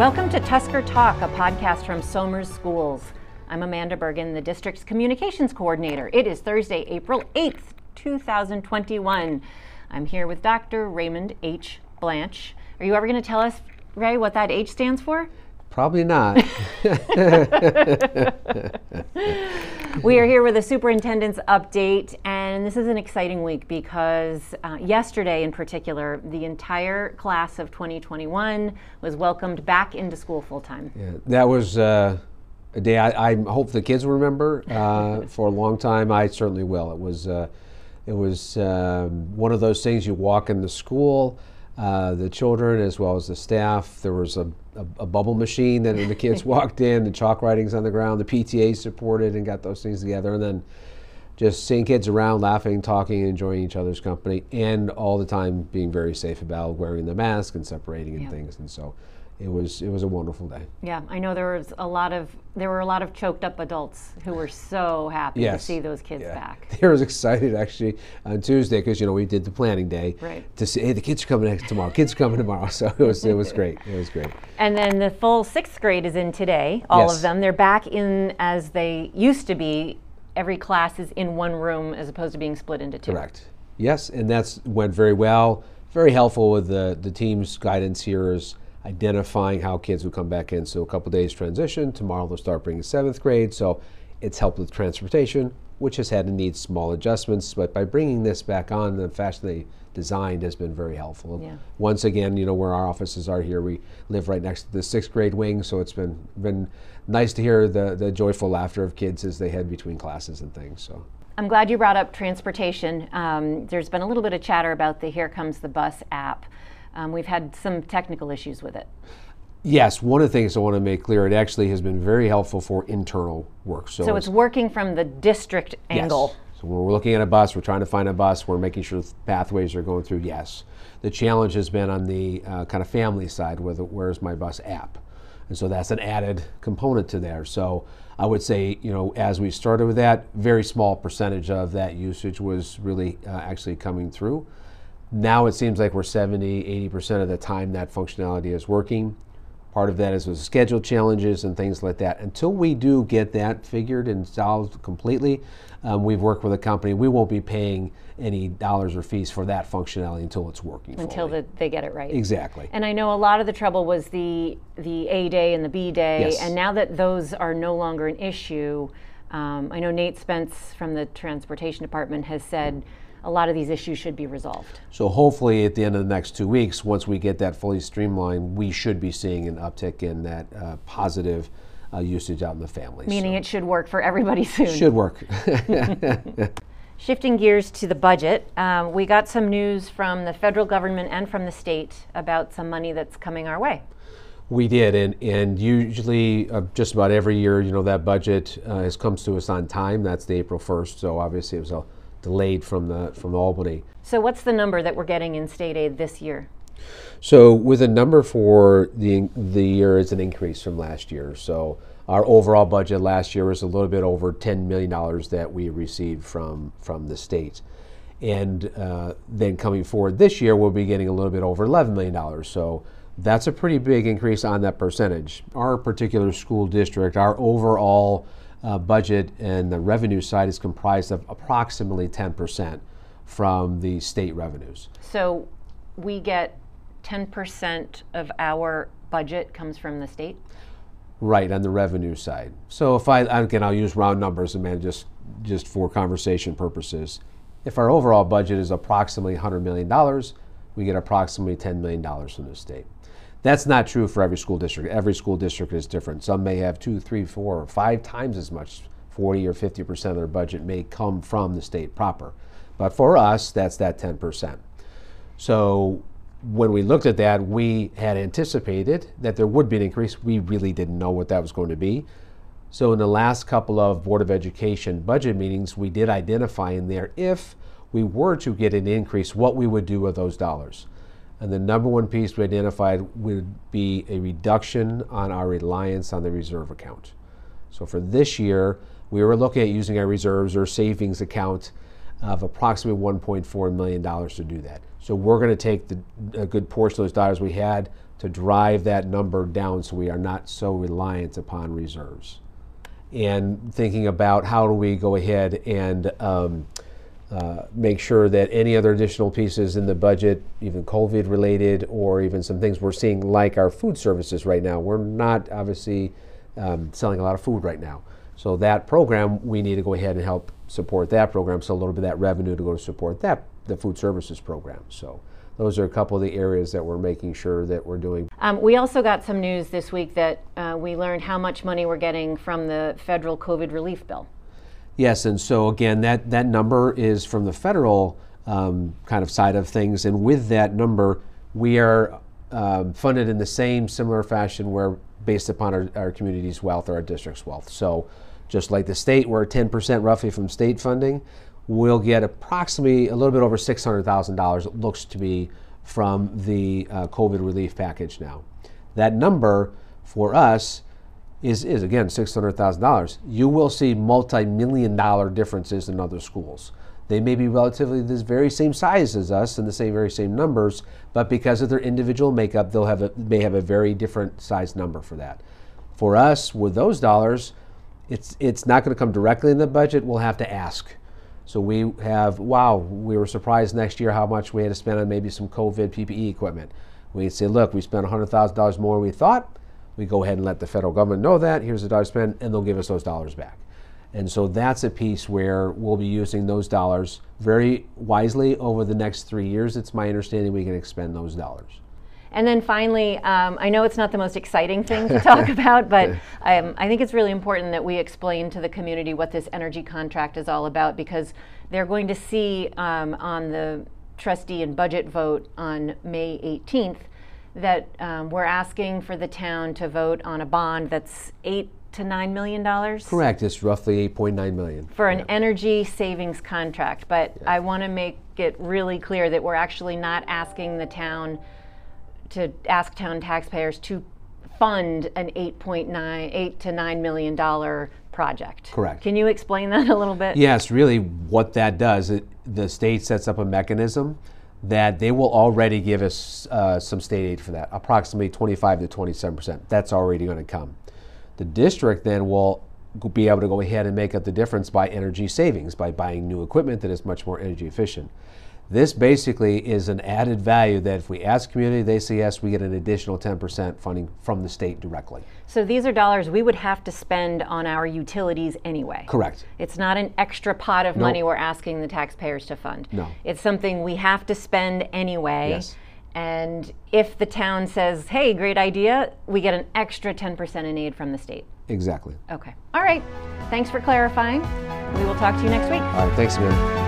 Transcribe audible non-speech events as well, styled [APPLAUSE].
Welcome to Tusker Talk, a podcast from Somers Schools. I'm Amanda Bergen, the district's communications coordinator. It is Thursday, April 8th, 2021. I'm here with Dr. Raymond H. Blanch. Are you ever going to tell us, Ray, what that H stands for? Probably not. [LAUGHS] we are here with a superintendent's update, and this is an exciting week because uh, yesterday, in particular, the entire class of 2021 was welcomed back into school full time. Yeah, that was uh, a day I, I, hope the kids will remember uh, [LAUGHS] for a long time. I certainly will. It was uh, it was um, one of those things you walk in the school. Uh, the children as well as the staff. There was a, a, a bubble machine that the kids [LAUGHS] walked in, the chalk writings on the ground. The PTA supported and got those things together, and then just seeing kids around, laughing, talking, enjoying each other's company, and all the time being very safe about wearing the mask and separating and yeah. things. And so it was it was a wonderful day. Yeah, I know there was a lot of there were a lot of choked up adults who were so happy yes. to see those kids yeah. back. [LAUGHS] They were excited actually on Tuesday because you know we did the planning day right. to see hey the kids are coming tomorrow, kids are coming tomorrow. [LAUGHS] So it was it was great. It was great. And then the full sixth grade is in today. All yes. of them they're back in as they used to be. Every class is in one room as opposed to being split into two. Correct. Yes, and that's went very well. Very helpful with the the team's guidance here is identifying how kids would come back in. So a couple days transition. Tomorrow they'll start bringing seventh grade. So it's helped with transportation, which has had to need small adjustments. But by bringing this back on, the fashion they designed has been very helpful. Yeah. Once again, you know where our offices are here, we live right next to the sixth grade wing, so it's been been nice to hear the the joyful laughter of kids as they head between classes and things. So. I'm glad you brought up transportation. Um, there's been a little bit of chatter about the Here Comes the Bus app. Um, we've had some technical issues with it. Yes, one of the things I want to make clear, it actually has been very helpful for internal work. So, so it's, it's, working from the district angle. Yes. So when we're looking at a bus, we're trying to find a bus, we're making sure pathways are going through, yes. The challenge has been on the uh, kind of family side with the Where's My Bus app. And so that's an added component to there. So I would say, you know, as we started with that, very small percentage of that usage was really uh, actually coming through. Now it seems like we're 70, 80% of the time that functionality is working. Part of that is with schedule challenges and things like that. Until we do get that figured and solved completely, um, we've worked with a company. We won't be paying any dollars or fees for that functionality until it's working. Until the, they get it right. Exactly. And I know a lot of the trouble was the the A day and the B day, yes. and now that those are no longer an issue, um, I know Nate Spence from the transportation department has said a lot of these issues should be resolved. So hopefully at the end of the next two weeks, once we get that fully streamlined, we should be seeing an uptick in that uh, positive uh, usage out in the family. Meaning so it should work for everybody soon. Should work. [LAUGHS] [LAUGHS] Shifting gears to the budget, um, we got some news from the federal government and from the state about some money that's coming our way. We did, and, and usually, uh, just about every year, you know, that budget uh, has comes to us on time. That's the April 1st, so obviously it was a delayed from the from Albany. So what's the number that we're getting in state aid this year? So with a number for the the year is an increase from last year. So our overall budget last year was a little bit over ten million dollars that we received from from the state. And uh, then coming forward this year, we'll be getting a little bit over $11 million. So that's a pretty big increase on that percentage. Our particular school district, our overall uh, budget and the revenue side is comprised of approximately 10% from the state revenues. So we get 10% of our budget comes from the state? Right, on the revenue side. So if I, again, I'll use round numbers, Amanda, just, just for conversation purposes. If our overall budget is approximately $100 million, we get approximately $10 million from the state. That's not true for every school district. Every school district is different. Some may have two, three, four, or five times as much. 40 or 50 percent of their budget may come from the state proper. But for us, that's that 10 percent. So when we looked at that, we had anticipated that there would be an increase. We really didn't know what that was going to be. So in the last couple of Board of Education budget meetings, we did identify in there if we were to get an increase, what we would do with those dollars. And the number one piece we identified would be a reduction on our reliance on the reserve account. So for this year, we were looking at using our reserves or savings account of approximately $1.4 million to do that. So we're going to take the, a good portion of those dollars we had, to drive that number down so we are not so reliant upon reserves. And thinking about how do we go ahead and um, uh, make sure that any other additional pieces in the budget, even COVID related, or even some things we're seeing like our food services right now, we're not obviously um, selling a lot of food right now. So that program, we need to go ahead and help support that program. So a little bit of that revenue to go to support that the food services program. So those are a couple of the areas that we're making sure that we're doing. Um, we also got some news this week that uh, we learned how much money we're getting from the federal COVID relief bill. Yes, and so again, that that number is from the federal um, kind of side of things, and with that number, we are um, funded in the same similar fashion where based upon our, our community's wealth or our district's wealth. So just like the state, we're 10% roughly from state funding we'll get approximately a little bit over $600,000, it looks to be, from the uh, COVID relief package now. That number for us is, is again $600,000. You will see multi million dollar differences in other schools. They may be relatively the very same size as us and the same very same numbers, but because of their individual makeup, they'll have a, may have a very different size number for that. For us, with those dollars, it's it's not going to come directly in the budget. We'll have to ask so we have, wow, we were surprised next year how much we had to spend on maybe some COVID PPE equipment. We'd say, look, we spent $100,000 more than we thought. We go ahead and let the federal government know that. Here's the dollar spent, and they'll give us those dollars back. And so that's a piece where we'll be using those dollars very wisely over the next three years. It's my understanding we can expend those dollars. And then finally, um, I know it's not the most exciting thing to talk [LAUGHS] about, but um, I think it's really important that we explain to the community what this energy contract is all about because they're going to see um, on the trustee and budget vote on May 18th that um, we're asking for the town to vote on a bond that's eight to nine million dollars. Correct. It's roughly 8.9 million for an yeah. energy savings contract. But yeah. I want to make it really clear that we're actually not asking the town to ask town taxpayers to fund an 8.9 8 to 9 million dollar project. Correct. Can you explain that a little bit? Yes, really what that does, it, the state sets up a mechanism that they will already give us uh, some state aid for that, approximately 25 to 27 percent. That's already going to come. The district then will be able to go ahead and make up the difference by energy savings, by buying new equipment that is much more energy efficient. This basically is an added value that if we ask community, they say yes, we get an additional 10% funding from the state directly. So these are dollars we would have to spend on our utilities anyway. Correct. It's not an extra pot of money we're asking the taxpayers to fund. No. It's something we have to spend anyway. Yes. And if the town says, hey, great idea, we get an extra 10% in aid from the state. Exactly. Okay. All right. Thanks for clarifying. We will talk to you next week. All right. Thanks, man.